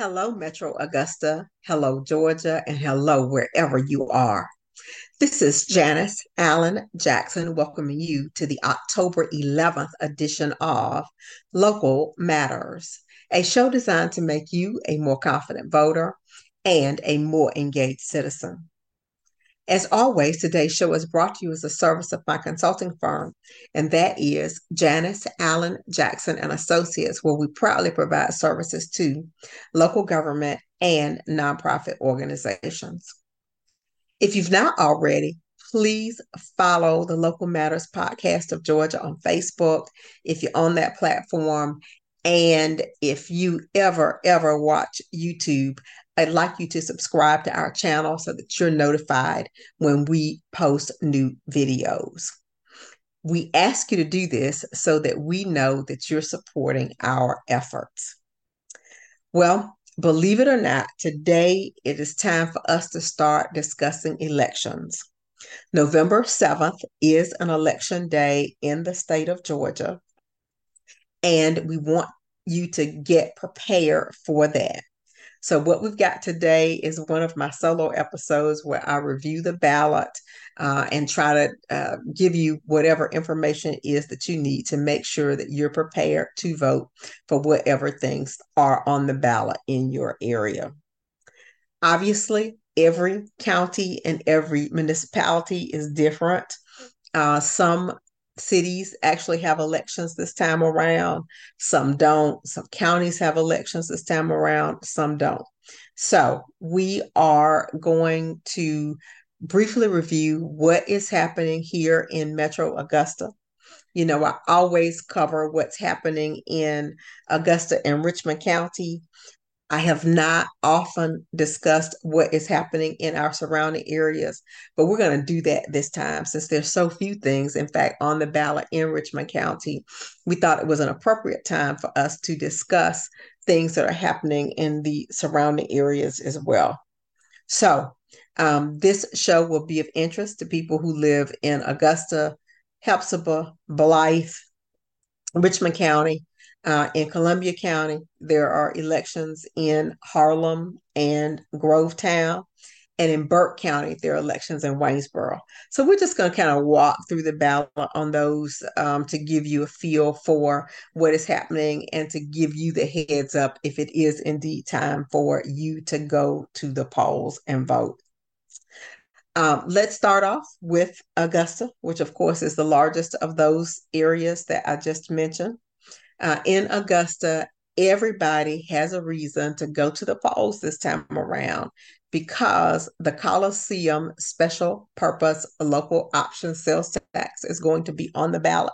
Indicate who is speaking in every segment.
Speaker 1: Hello, Metro Augusta. Hello, Georgia. And hello, wherever you are. This is Janice Allen Jackson welcoming you to the October 11th edition of Local Matters, a show designed to make you a more confident voter and a more engaged citizen. As always, today's show is brought to you as a service of my consulting firm, and that is Janice Allen Jackson and Associates, where we proudly provide services to local government and nonprofit organizations. If you've not already, please follow the Local Matters podcast of Georgia on Facebook if you're on that platform. And if you ever, ever watch YouTube, I'd like you to subscribe to our channel so that you're notified when we post new videos. We ask you to do this so that we know that you're supporting our efforts. Well, believe it or not, today it is time for us to start discussing elections. November 7th is an election day in the state of Georgia, and we want you to get prepared for that. So, what we've got today is one of my solo episodes where I review the ballot uh, and try to uh, give you whatever information is that you need to make sure that you're prepared to vote for whatever things are on the ballot in your area. Obviously, every county and every municipality is different. Uh, some cities actually have elections this time around. Some don't. Some counties have elections this time around. Some don't. So we are going to briefly review what is happening here in Metro Augusta. You know, I always cover what's happening in Augusta and Richmond County. I have not often discussed what is happening in our surrounding areas, but we're going to do that this time since there's so few things, in fact, on the ballot in Richmond County. We thought it was an appropriate time for us to discuss things that are happening in the surrounding areas as well. So, um, this show will be of interest to people who live in Augusta, Hephzibah, Blythe, Richmond County, uh, in Columbia County, there are elections in Harlem and Grovetown. And in Burke County, there are elections in Waynesboro. So we're just going to kind of walk through the ballot on those um, to give you a feel for what is happening and to give you the heads up if it is indeed time for you to go to the polls and vote. Um, let's start off with Augusta, which of course is the largest of those areas that I just mentioned uh, in Augusta, everybody has a reason to go to the polls this time around because the Coliseum Special Purpose Local Option Sales Tax is going to be on the ballot.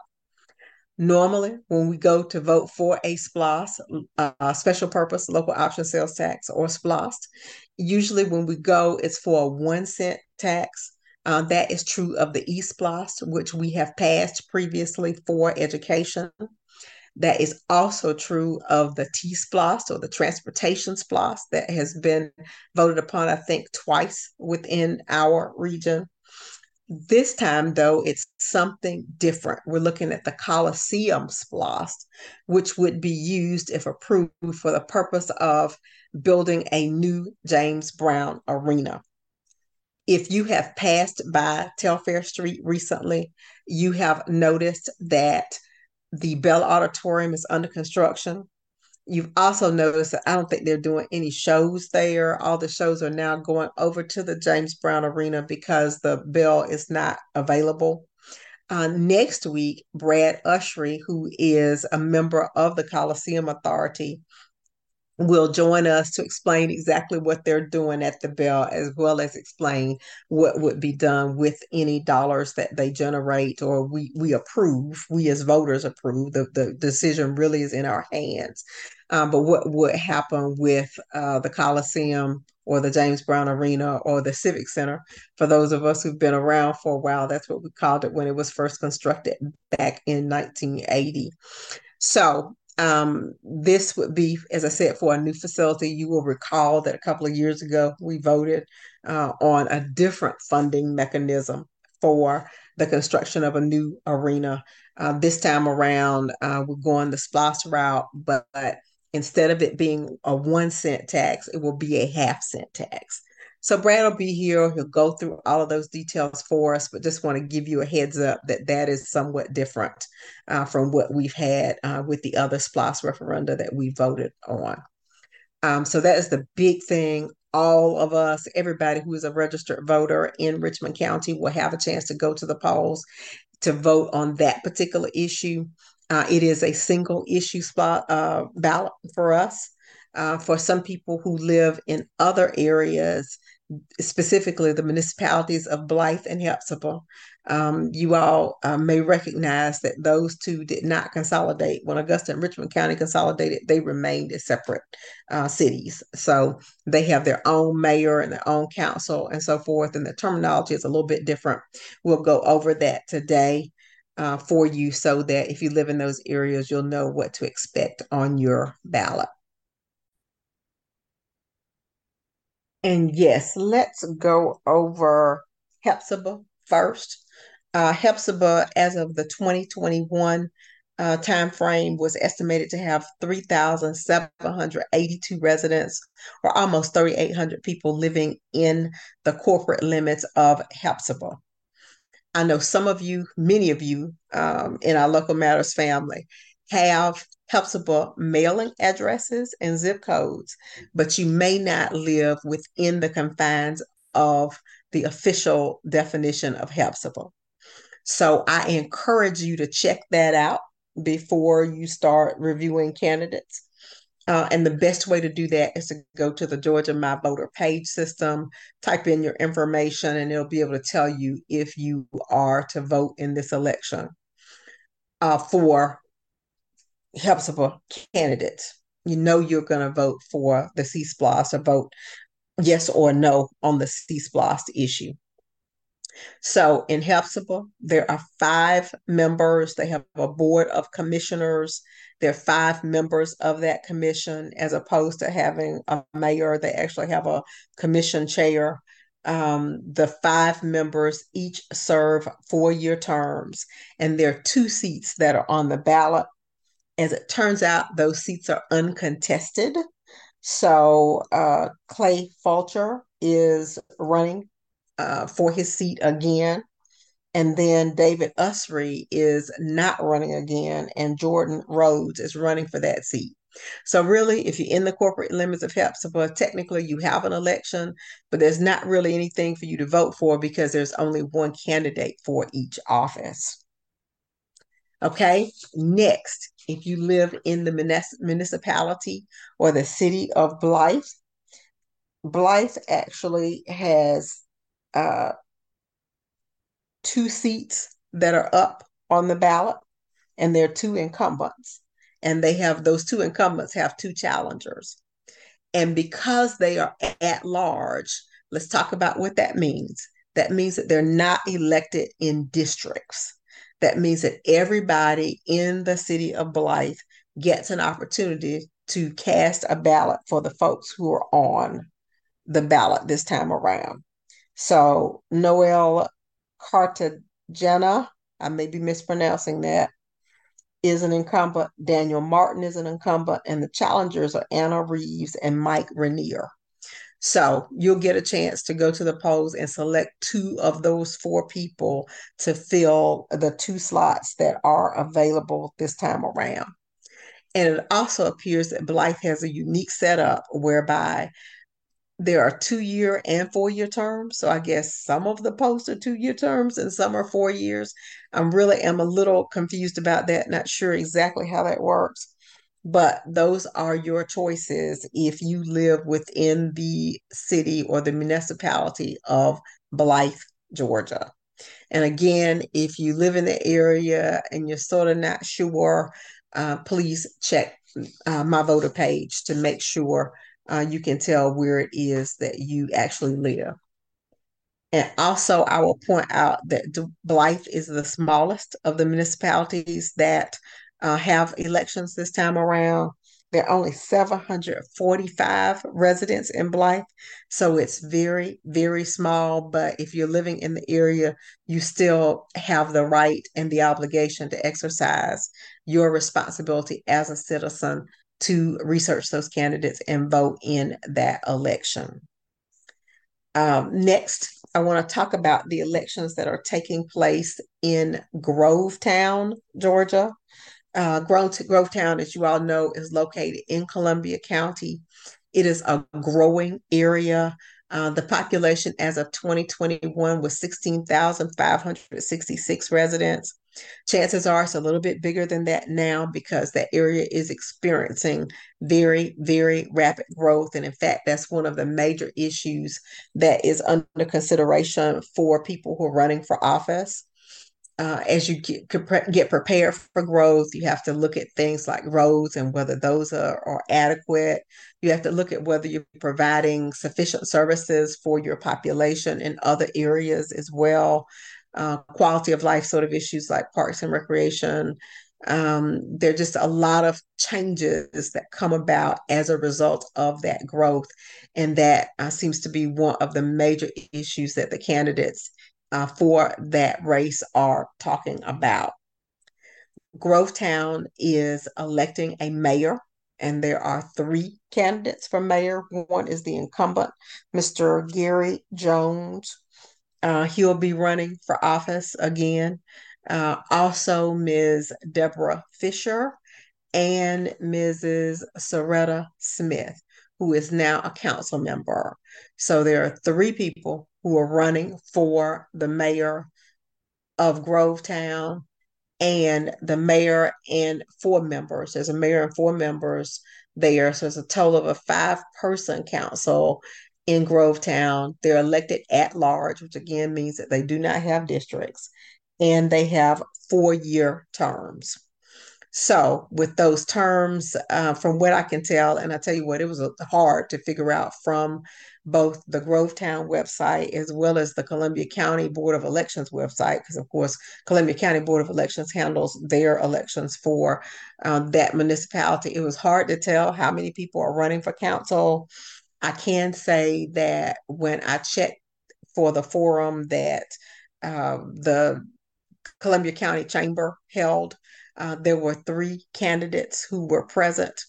Speaker 1: Normally, when we go to vote for a SPLOST, uh, Special Purpose Local Option Sales Tax, or SPLOST, usually when we go, it's for a one cent tax. Uh, that is true of the eSPLOST, which we have passed previously for education. That is also true of the T SPLOST or the transportation SPLOST that has been voted upon, I think, twice within our region. This time, though, it's something different. We're looking at the Coliseum SPLOST, which would be used, if approved, for the purpose of building a new James Brown Arena. If you have passed by Telfair Street recently, you have noticed that the Bell Auditorium is under construction. You've also noticed that I don't think they're doing any shows there. All the shows are now going over to the James Brown Arena because the Bell is not available. Uh, next week, Brad Ushery, who is a member of the Coliseum Authority, will join us to explain exactly what they're doing at the Bell, as well as explain what would be done with any dollars that they generate or we we approve. We as voters approve. The the decision really is in our hands. Um, but what would happen with uh, the Coliseum or the James Brown Arena or the Civic Center? For those of us who've been around for a while, that's what we called it when it was first constructed back in 1980. So um, this would be, as I said, for a new facility. You will recall that a couple of years ago we voted uh, on a different funding mechanism for the construction of a new arena. Uh, this time around, uh, we're going the SPLOST route, but, but instead of it being a one cent tax, it will be a half cent tax. So Brad will be here. He'll go through all of those details for us, but just want to give you a heads up that that is somewhat different uh, from what we've had uh, with the other SPLOST referenda that we voted on. Um, so that is the big thing. All of us, everybody who is a registered voter in Richmond County will have a chance to go to the polls to vote on that particular issue. Uh, it is a single issue spot uh, ballot for us. Uh, for some people who live in other areas, specifically the municipalities of Blythe and Hephzibah. Um, you all uh, may recognize that those two did not consolidate. When Augusta and Richmond County consolidated, they remained as separate uh, cities. So they have their own mayor and their own council and so forth, and the terminology is a little bit different. We'll go over that today. Uh, for you so that if you live in those areas, you'll know what to expect on your ballot. And yes, let's go over Hephzibah first. Uh, Hephzibah, as of the 2021 uh, time frame, was estimated to have 3,782 residents, or almost 3,800 people living in the corporate limits of Hephzibah. I know some of you, many of you um, in our Local Matters family have Hephzibah mailing addresses and zip codes, but you may not live within the confines of the official definition of Hephzibah. So I encourage you to check that out before you start reviewing candidates. Uh, and the best way to do that is to go to the Georgia My Voter page system, type in your information, and it'll be able to tell you if you are to vote in this election uh, for Hephzibah candidates. You know you're going to vote for the C-SPLOST or vote yes or no on the C-SPLOST issue. So in Hephzibah, there are five members. They have a board of commissioners. There are five members of that commission, as opposed to having a mayor. They actually have a commission chair. Um, the five members each serve four year terms, and there are two seats that are on the ballot. As it turns out, those seats are uncontested. So uh, Clay Fulcher is running uh, for his seat again. And then David Usry is not running again, and Jordan Rhodes is running for that seat. So really, if you're in the corporate limits of Hephzibah, technically you have an election, but there's not really anything for you to vote for because there's only one candidate for each office. Okay, next, if you live in the municipality or the city of Blythe, Blythe actually has uh, two seats that are up on the ballot, and there are two incumbents. And they have those two incumbents have two challengers. And because they are at large, let's talk about what that means. That means that they're not elected in districts. That means that everybody in the city of Blythe gets an opportunity to cast a ballot for the folks who are on the ballot this time around. So Noel Cartagena, I may be mispronouncing that, is an incumbent. Daniel Martin is an incumbent, and the challengers are Anna Reeves and Mike Rainier. So you'll get a chance to go to the polls and select two of those four people to fill the two slots that are available this time around. And it also appears that Blythe has a unique setup whereby there are two year and four year terms. So I guess some of the posts are two year terms and some are four years. I'm really am a little confused about that, not sure exactly how that works. But those are your choices if you live within the city or the municipality of Blythe, Georgia. And again, if you live in the area and you're sort of not sure, uh, please check uh, my voter page to make sure uh, you can tell where it is that you actually live. And also, I will point out that Blythe is the smallest of the municipalities that uh, have elections this time around. There are only 745 residents in Blythe. So it's very, very small. But if you're living in the area, you still have the right and the obligation to exercise your responsibility as a citizen to research those candidates and vote in that election. Um, next, I want to talk about the elections that are taking place in Grovetown, Georgia. Uh, Grovetown, as you all know, is located in Columbia County. It is a growing area. Uh, the population as of 2021 was 16,566 residents. Chances are it's a little bit bigger than that now because that area is experiencing very, very rapid growth. And in fact, that's one of the major issues that is under consideration for people who are running for office uh, as you get, get prepared for growth, you have to look at things like roads and whether those are, are adequate. You have to look at whether you're providing sufficient services for your population in other areas as well. Uh, quality of life sort of issues like parks and recreation. Um, there are just a lot of changes that come about as a result of that growth. And that uh, seems to be one of the major issues that the candidates uh, for that race are talking about. Grovetown is electing a mayor, and there are three candidates for mayor. One is the incumbent, Mr. Gary Jones. Uh, he'll be running for office again. Uh, also, Ms. Deborah Fisher and Mrs. Soretta Smith, who is now a council member. So there are three people who are running for the mayor of Grovetown and the mayor and four members. There's a mayor and four members there. So it's a total of a five person council in Grovetown. They're elected at large, which again means that they do not have districts and they have four year terms. So, with those terms, uh, from what I can tell, and I tell you what, it was hard to figure out from both the Grovetown website as well as the Columbia County Board of Elections website, because of course, Columbia County Board of Elections handles their elections for um, that municipality. It was hard to tell how many people are running for council. I can say that when I checked for the forum that uh, the Columbia County Chamber held, uh, there were three candidates who were present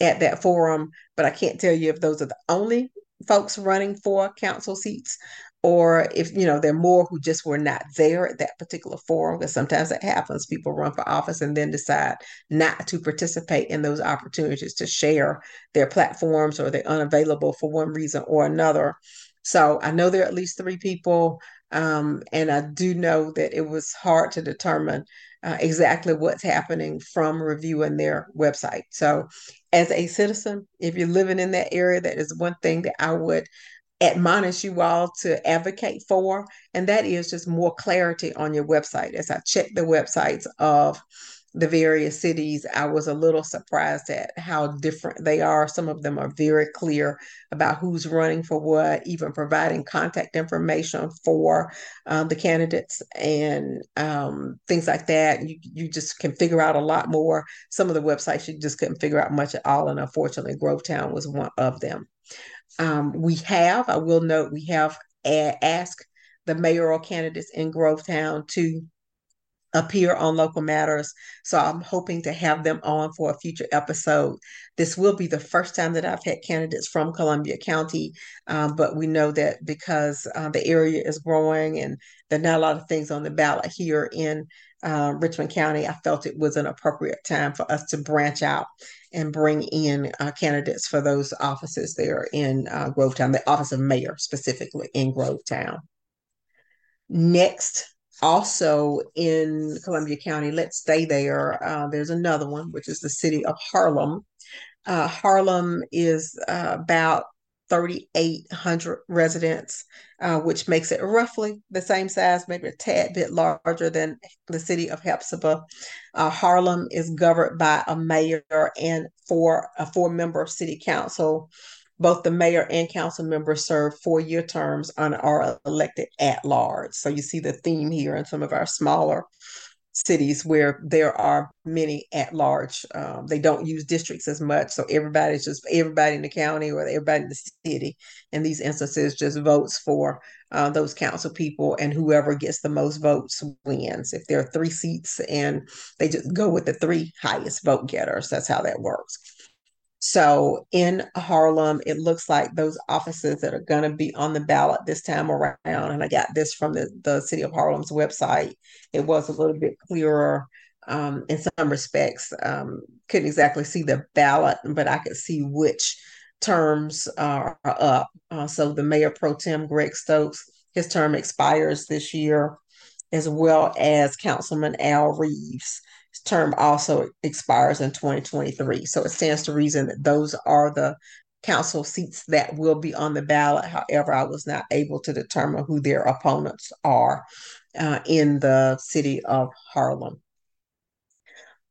Speaker 1: at that forum, but I can't tell you if those are the only folks running for council seats or if you know there are more who just were not there at that particular forum because sometimes that happens. People run for office and then decide not to participate in those opportunities to share their platforms or they're unavailable for one reason or another. So i know there are at least three people um, and i do know that it was hard to determine uh, exactly what's happening from reviewing their website. So, as a citizen, if you're living in that area, that is one thing that I would admonish you all to advocate for, and that is just more clarity on your website. As I check the websites of the various cities, I was a little surprised at how different they are. Some of them are very clear about who's running for what, even providing contact information for uh, the candidates and um, things like that. You, you just can figure out a lot more. Some of the websites you just couldn't figure out much at all. And unfortunately, Grovetown was one of them. Um, we have, I will note, we have a- asked the mayoral candidates in Grovetown to appear on local matters. So i'm hoping to have them on for a future episode. This will be the first time that i've had candidates from columbia county um, but we know that because uh, the area is growing and there are not a lot of things on the ballot here in uh, richmond county i felt it was an appropriate time for us to branch out and bring in uh, candidates for those offices there in uh, grovetown the office of mayor specifically in grovetown. Next also in Columbia County, let's stay there. Uh, there's another one, which is the city of Harlem. Uh, Harlem is uh, about 3,800 residents, uh, which makes it roughly the same size, maybe a tad bit larger than the city of Hephzibah. Uh, Harlem is governed by a mayor and four a four member city council both the mayor and council members serve four-year terms and are elected at large. So you see the theme here in some of our smaller cities where there are many at large. Um, they don't use districts as much, so everybody's just everybody in the county or everybody in the city. In these instances, just votes for uh, those council people, and whoever gets the most votes wins. If there are three seats, and they just go with the three highest vote getters, that's how that works. So in Harlem, it looks like those offices that are going to be on the ballot this time around, and I got this from the, the City of Harlem's website, it was a little bit clearer um, in some respects. Um, couldn't exactly see the ballot, but I could see which terms are, up. Uh, so the Mayor Pro Tem Greg Stokes, his term expires this year, as well as Councilman Al Reeves. Term also expires in 2023. So it stands to reason that those are the council seats that will be on the ballot. However, I was not able to determine who their opponents are uh, in the city of Harlem.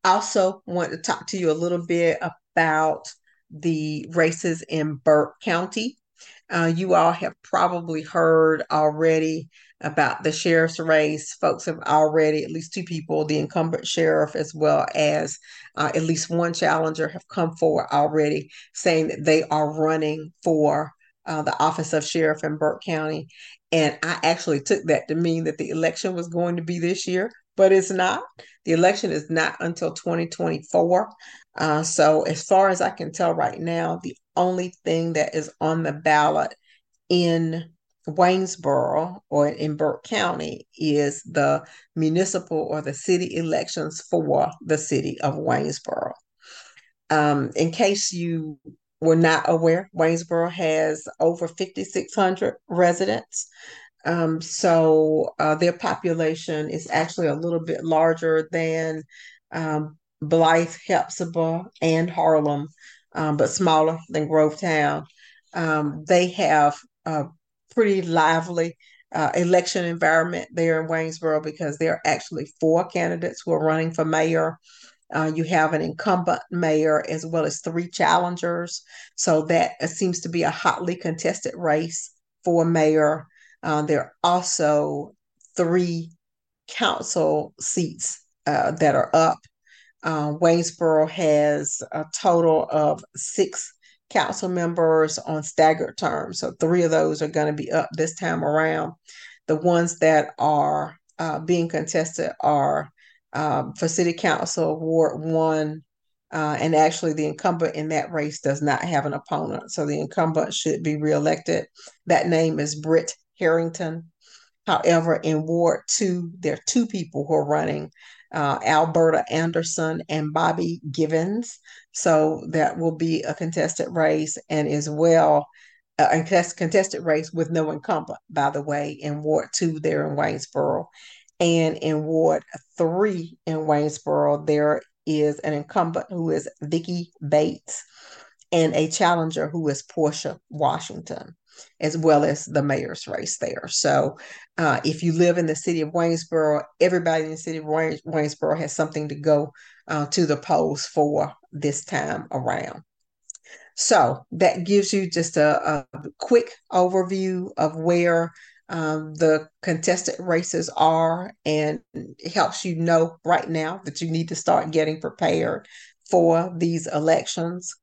Speaker 1: Also, want to talk to you a little bit about the races in Burke County. Uh, you all have probably heard already about the sheriff's race. Folks have already, at least two people, the incumbent sheriff as well as uh, at least one challenger, have come forward already saying that they are running for uh, the office of sheriff in Burke County. And I actually took that to mean that the election was going to be this year, but it's not. The election is not until 2024. Uh, so, as far as I can tell right now, the only thing that is on the ballot in Waynesboro or in Burke County is the municipal or the city elections for the city of Waynesboro. Um, in case you were not aware, Waynesboro has over 5,600 residents. Um, so uh, their population is actually a little bit larger than um, Blythe, Hephzibah, and Harlem, um, but smaller than Grovetown. Um, they have a pretty lively uh, election environment there in Waynesboro because there are actually four candidates who are running for mayor. Uh, you have an incumbent mayor as well as three challengers. So that seems to be a hotly contested race for mayor. Uh, there are also three council seats uh, that are up. Uh, Waynesboro has a total of six council members on staggered terms. So three of those are going to be up this time around. The ones that are uh, being contested are um, for City Council Ward 1. Uh, and actually, the incumbent in that race does not have an opponent. So the incumbent should be reelected. That name is Britt Harrington. However, in Ward 2, there are two people who are running uh, Alberta Anderson and Bobby Givens. So that will be a contested race and as well uh, a contested race with no incumbent, by the way, in Ward 2 there in Waynesboro. And in Ward 3 in Waynesboro, there is an incumbent who is Vicki Bates and a challenger who is Portia Washington as well as the mayor's race there. So, uh, if you live in the city of Waynesboro, everybody in the city of Waynesboro has something to go uh, to the polls for this time around. So, that gives you just a, a quick overview of where um, the contested races are and helps you know right now that you need to start getting prepared for these elections.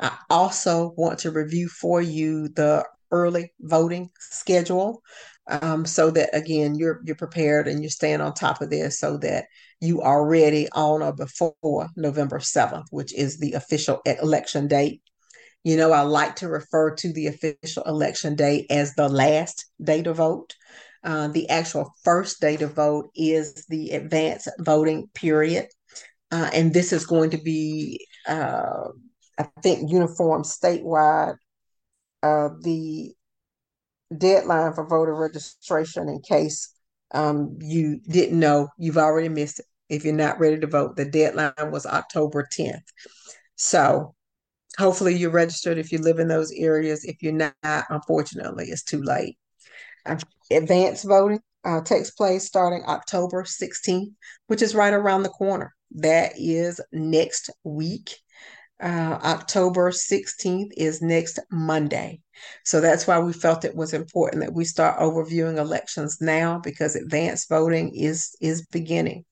Speaker 1: I also want to review for you the early voting schedule um, so that again you're you're prepared and you're staying on top of this so that you are ready on or before November 7th, which is the official election date. You know, I like to refer to the official election date as the last day to vote. Uh, the actual first day to vote is the advance voting period. Uh, and this is going to be, uh, I think, uniform statewide uh, the deadline for voter registration in case um, you didn't know, you've already missed it. If you're not ready to vote, the deadline was October 10th. So hopefully you're registered if you live in those areas. If you're not, unfortunately, it's too late. Uh, advance voting uh, takes place starting October 16th, which is right around the corner. That is next week. Uh, October 16th is next Monday. So that's why we felt it was important that we start overviewing elections now because advanced voting is is beginning.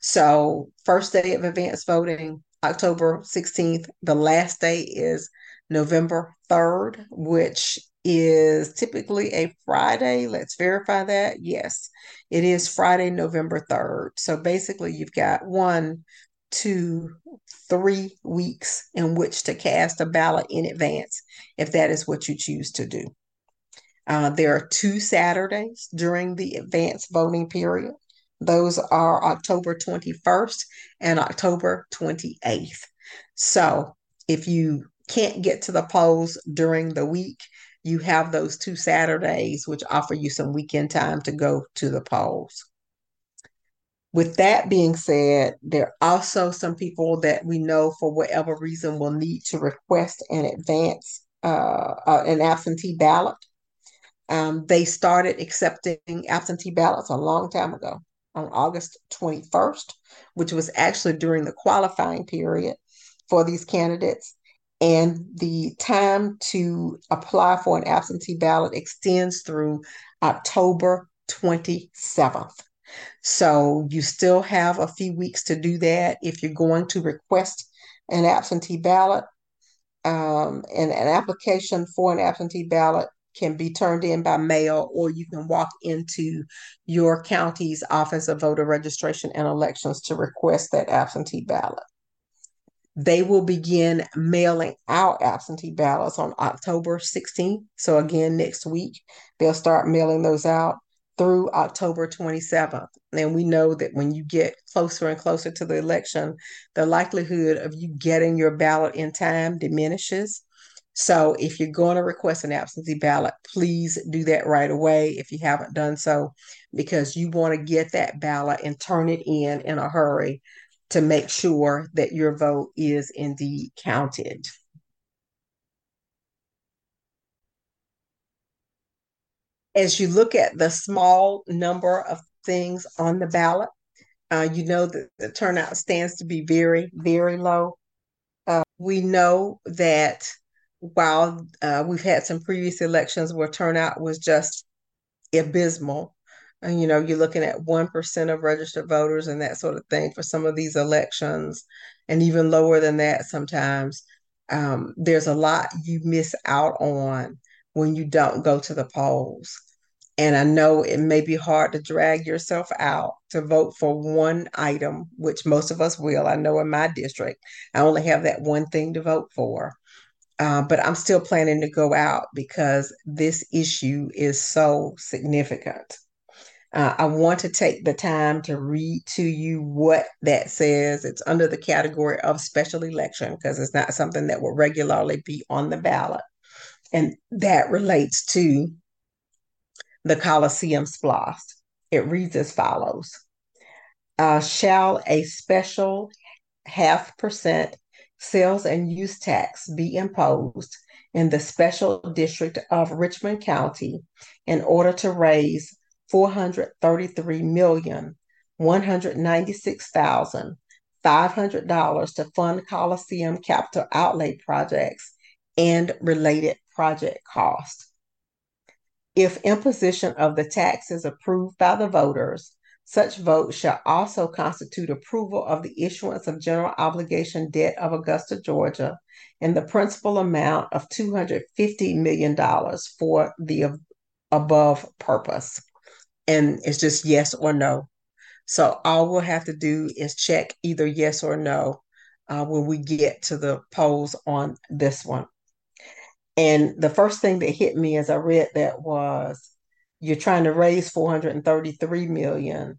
Speaker 1: So first day of advanced voting, October 16th. The last day is November 3rd, which is typically a Friday. Let's verify that. Yes, it is Friday, November 3rd. So basically, you've got one, to three weeks in which to cast a ballot in advance if that is what you choose to do. Uh, there are two Saturdays during the advance voting period. Those are October 21st and October 28th. So if you can't get to the polls during the week, you have those two Saturdays, which offer you some weekend time to go to the polls. With that being said, there are also some people that we know for whatever reason will need to request an advance, uh, uh, an absentee ballot. Um, they started accepting absentee ballots a long time ago on August 21st, which was actually during the qualifying period for these candidates. And the time to apply for an absentee ballot extends through October 27th. So you still have a few weeks to do that. If you're going to request an absentee ballot, um, and an application for an absentee ballot can be turned in by mail, or you can walk into your county's Office of Voter Registration and Elections to request that absentee ballot. They will begin mailing out absentee ballots on October 16th. So, again, next week, they'll start mailing those out through October 27th. And we know that when you get closer and closer to the election, the likelihood of you getting your ballot in time diminishes. So if you're going to request an absentee ballot, please do that right away if you haven't done so, because you want to get that ballot and turn it in in a hurry to make sure that your vote is indeed counted. As you look at the small number of things on the ballot, uh, you know that the turnout stands to be very, very low. Uh, we know that while uh, we've had some previous elections where turnout was just abysmal, and you know you're looking at 1% of registered voters and that sort of thing for some of these elections and even lower than that sometimes um, there's a lot you miss out on when you don't go to the polls and i know it may be hard to drag yourself out to vote for one item which most of us will i know in my district i only have that one thing to vote for uh, but i'm still planning to go out because this issue is so significant uh, I want to take the time to read to you what that says. It's under the category of special election because it's not something that will regularly be on the ballot. And that relates to the Coliseum SPLOST. It reads as follows uh, Shall a special half percent sales and use tax be imposed in the special district of Richmond County in order to raise four hundred thirty-three million one hundred ninety-six thousand five hundred dollars to fund Coliseum capital outlay projects and related project cost. If imposition of the tax is approved by the voters, such vote shall also constitute approval of the issuance of general obligation debt of Augusta, Georgia, in the principal amount of $250 million for the above purpose and it's just yes or no. So all we'll have to do is check either yes or no uh, when we get to the polls on this one. And the first thing that hit me as I read that was you're trying to raise 433 million,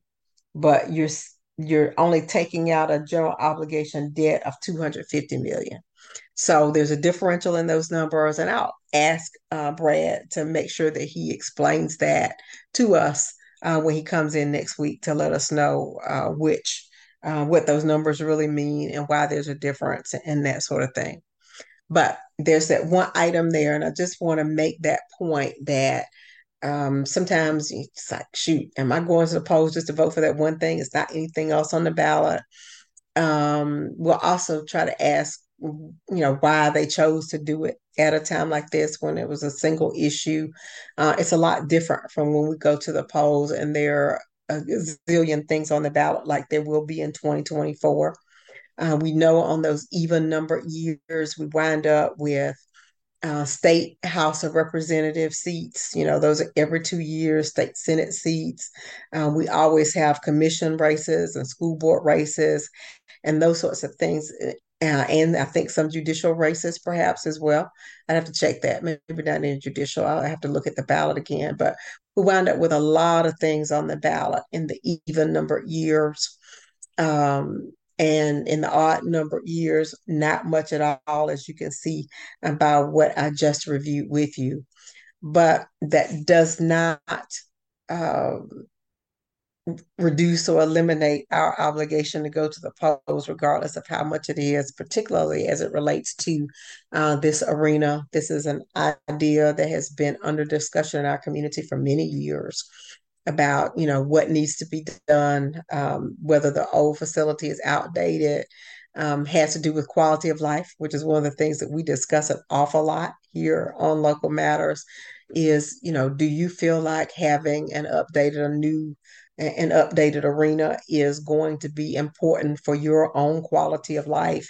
Speaker 1: but you're you're only taking out a general obligation debt of 250 million. So there's a differential in those numbers, and I'll ask uh, Brad to make sure that he explains that to us uh, when he comes in next week to let us know uh, which uh, what those numbers really mean and why there's a difference and that sort of thing. But there's that one item there, and I just want to make that point that um, sometimes it's like, shoot, am I going to the polls just to vote for that one thing? It's not anything else on the ballot. Um, we'll also try to ask you know why they chose to do it at a time like this when it was a single issue uh, it's a lot different from when we go to the polls and there are a zillion things on the ballot like there will be in 2024 uh, we know on those even number years we wind up with uh, state House of Representative seats. You know, those are every two years, state Senate seats. Um, we always have commission races and school board races and those sorts of things. Uh, and I think some judicial races perhaps as well. I'd have to check that. Maybe not in judicial. I'll have to look at the ballot again. But we wind up with a lot of things on the ballot in the even number years. Um, and in the odd number years, not much at all, as you can see about what I just reviewed with you. But that does not um, reduce or eliminate our obligation to go to the polls, regardless of how much it is, particularly as it relates to uh, this arena. This is an idea that has been under discussion in our community for many years about you know what needs to be done um, whether the old facility is outdated um, has to do with quality of life which is one of the things that we discuss an awful lot here on local matters is you know do you feel like having an updated a new an updated arena is going to be important for your own quality of life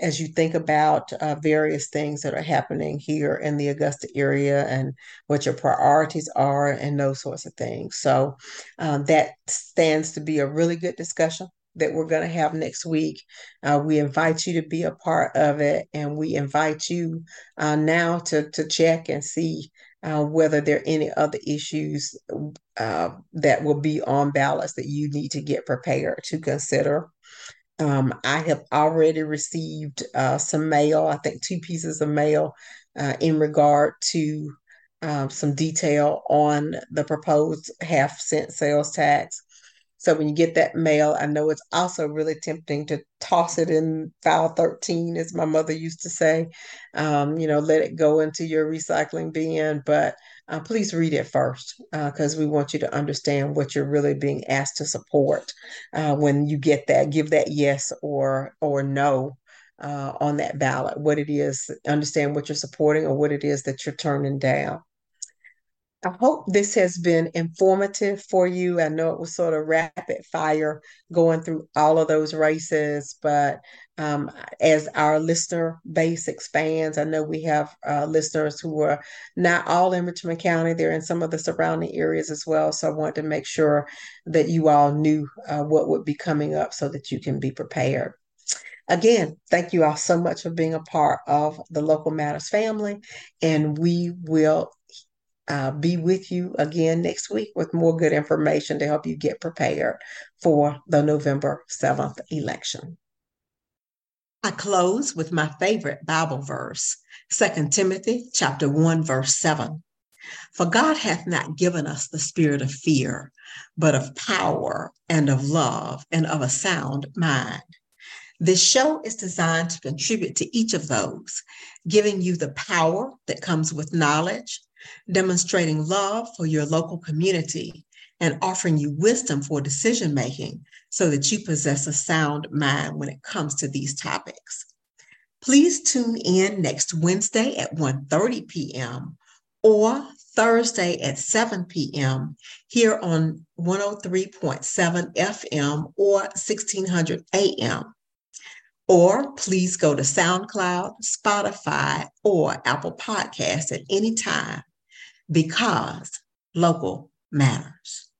Speaker 1: as you think about uh, various things that are happening here in the Augusta area and what your priorities are and those sorts of things. So um, that stands to be a really good discussion that we're going to have next week. Uh, we invite you to be a part of it, and we invite you uh, now to to check and see uh, whether there are any other issues uh, that will be on ballots that you need to get prepared to consider. Um, I have already received uh, some mail, I think two pieces of mail uh, in regard to um, some detail on the proposed half cent sales tax. So when you get that mail, I know it's also really tempting to toss it in file 13, as my mother used to say. Um, you know, let it go into your recycling bin. But uh, please read it first because uh, we want you to understand what you're really being asked to support uh, when you get that. Give that yes or or no uh, on that ballot. What it is, understand what you're supporting or what it is that you're turning down. I hope this has been informative for you. I know it was sort of rapid fire going through all of those races, but um, as our listener base expands, I know we have uh, listeners who are not all in Richmond County, they're in some of the surrounding areas as well. So I want to make sure that you all knew uh, what would be coming up so that you can be prepared. Again, thank you all so much for being a part of the Local Matters family, and we will uh, be with you again next week with more good information to help you get prepared for the November 7th election. I close with my favorite Bible verse, 2 Timothy chapter 1 verse 7. For God hath not given us the spirit of fear, but of power and of love and of a sound mind. This show is designed to contribute to each of those, giving you the power that comes with knowledge, demonstrating love for your local community, and offering you wisdom for decision making so that you possess a sound mind when it comes to these topics. Please tune in next Wednesday at 1:30 p.m. or Thursday at 7 p.m. here on 103.7 FM or 1600 AM. Or please go to SoundCloud, Spotify, or Apple Podcasts at any time because local matters.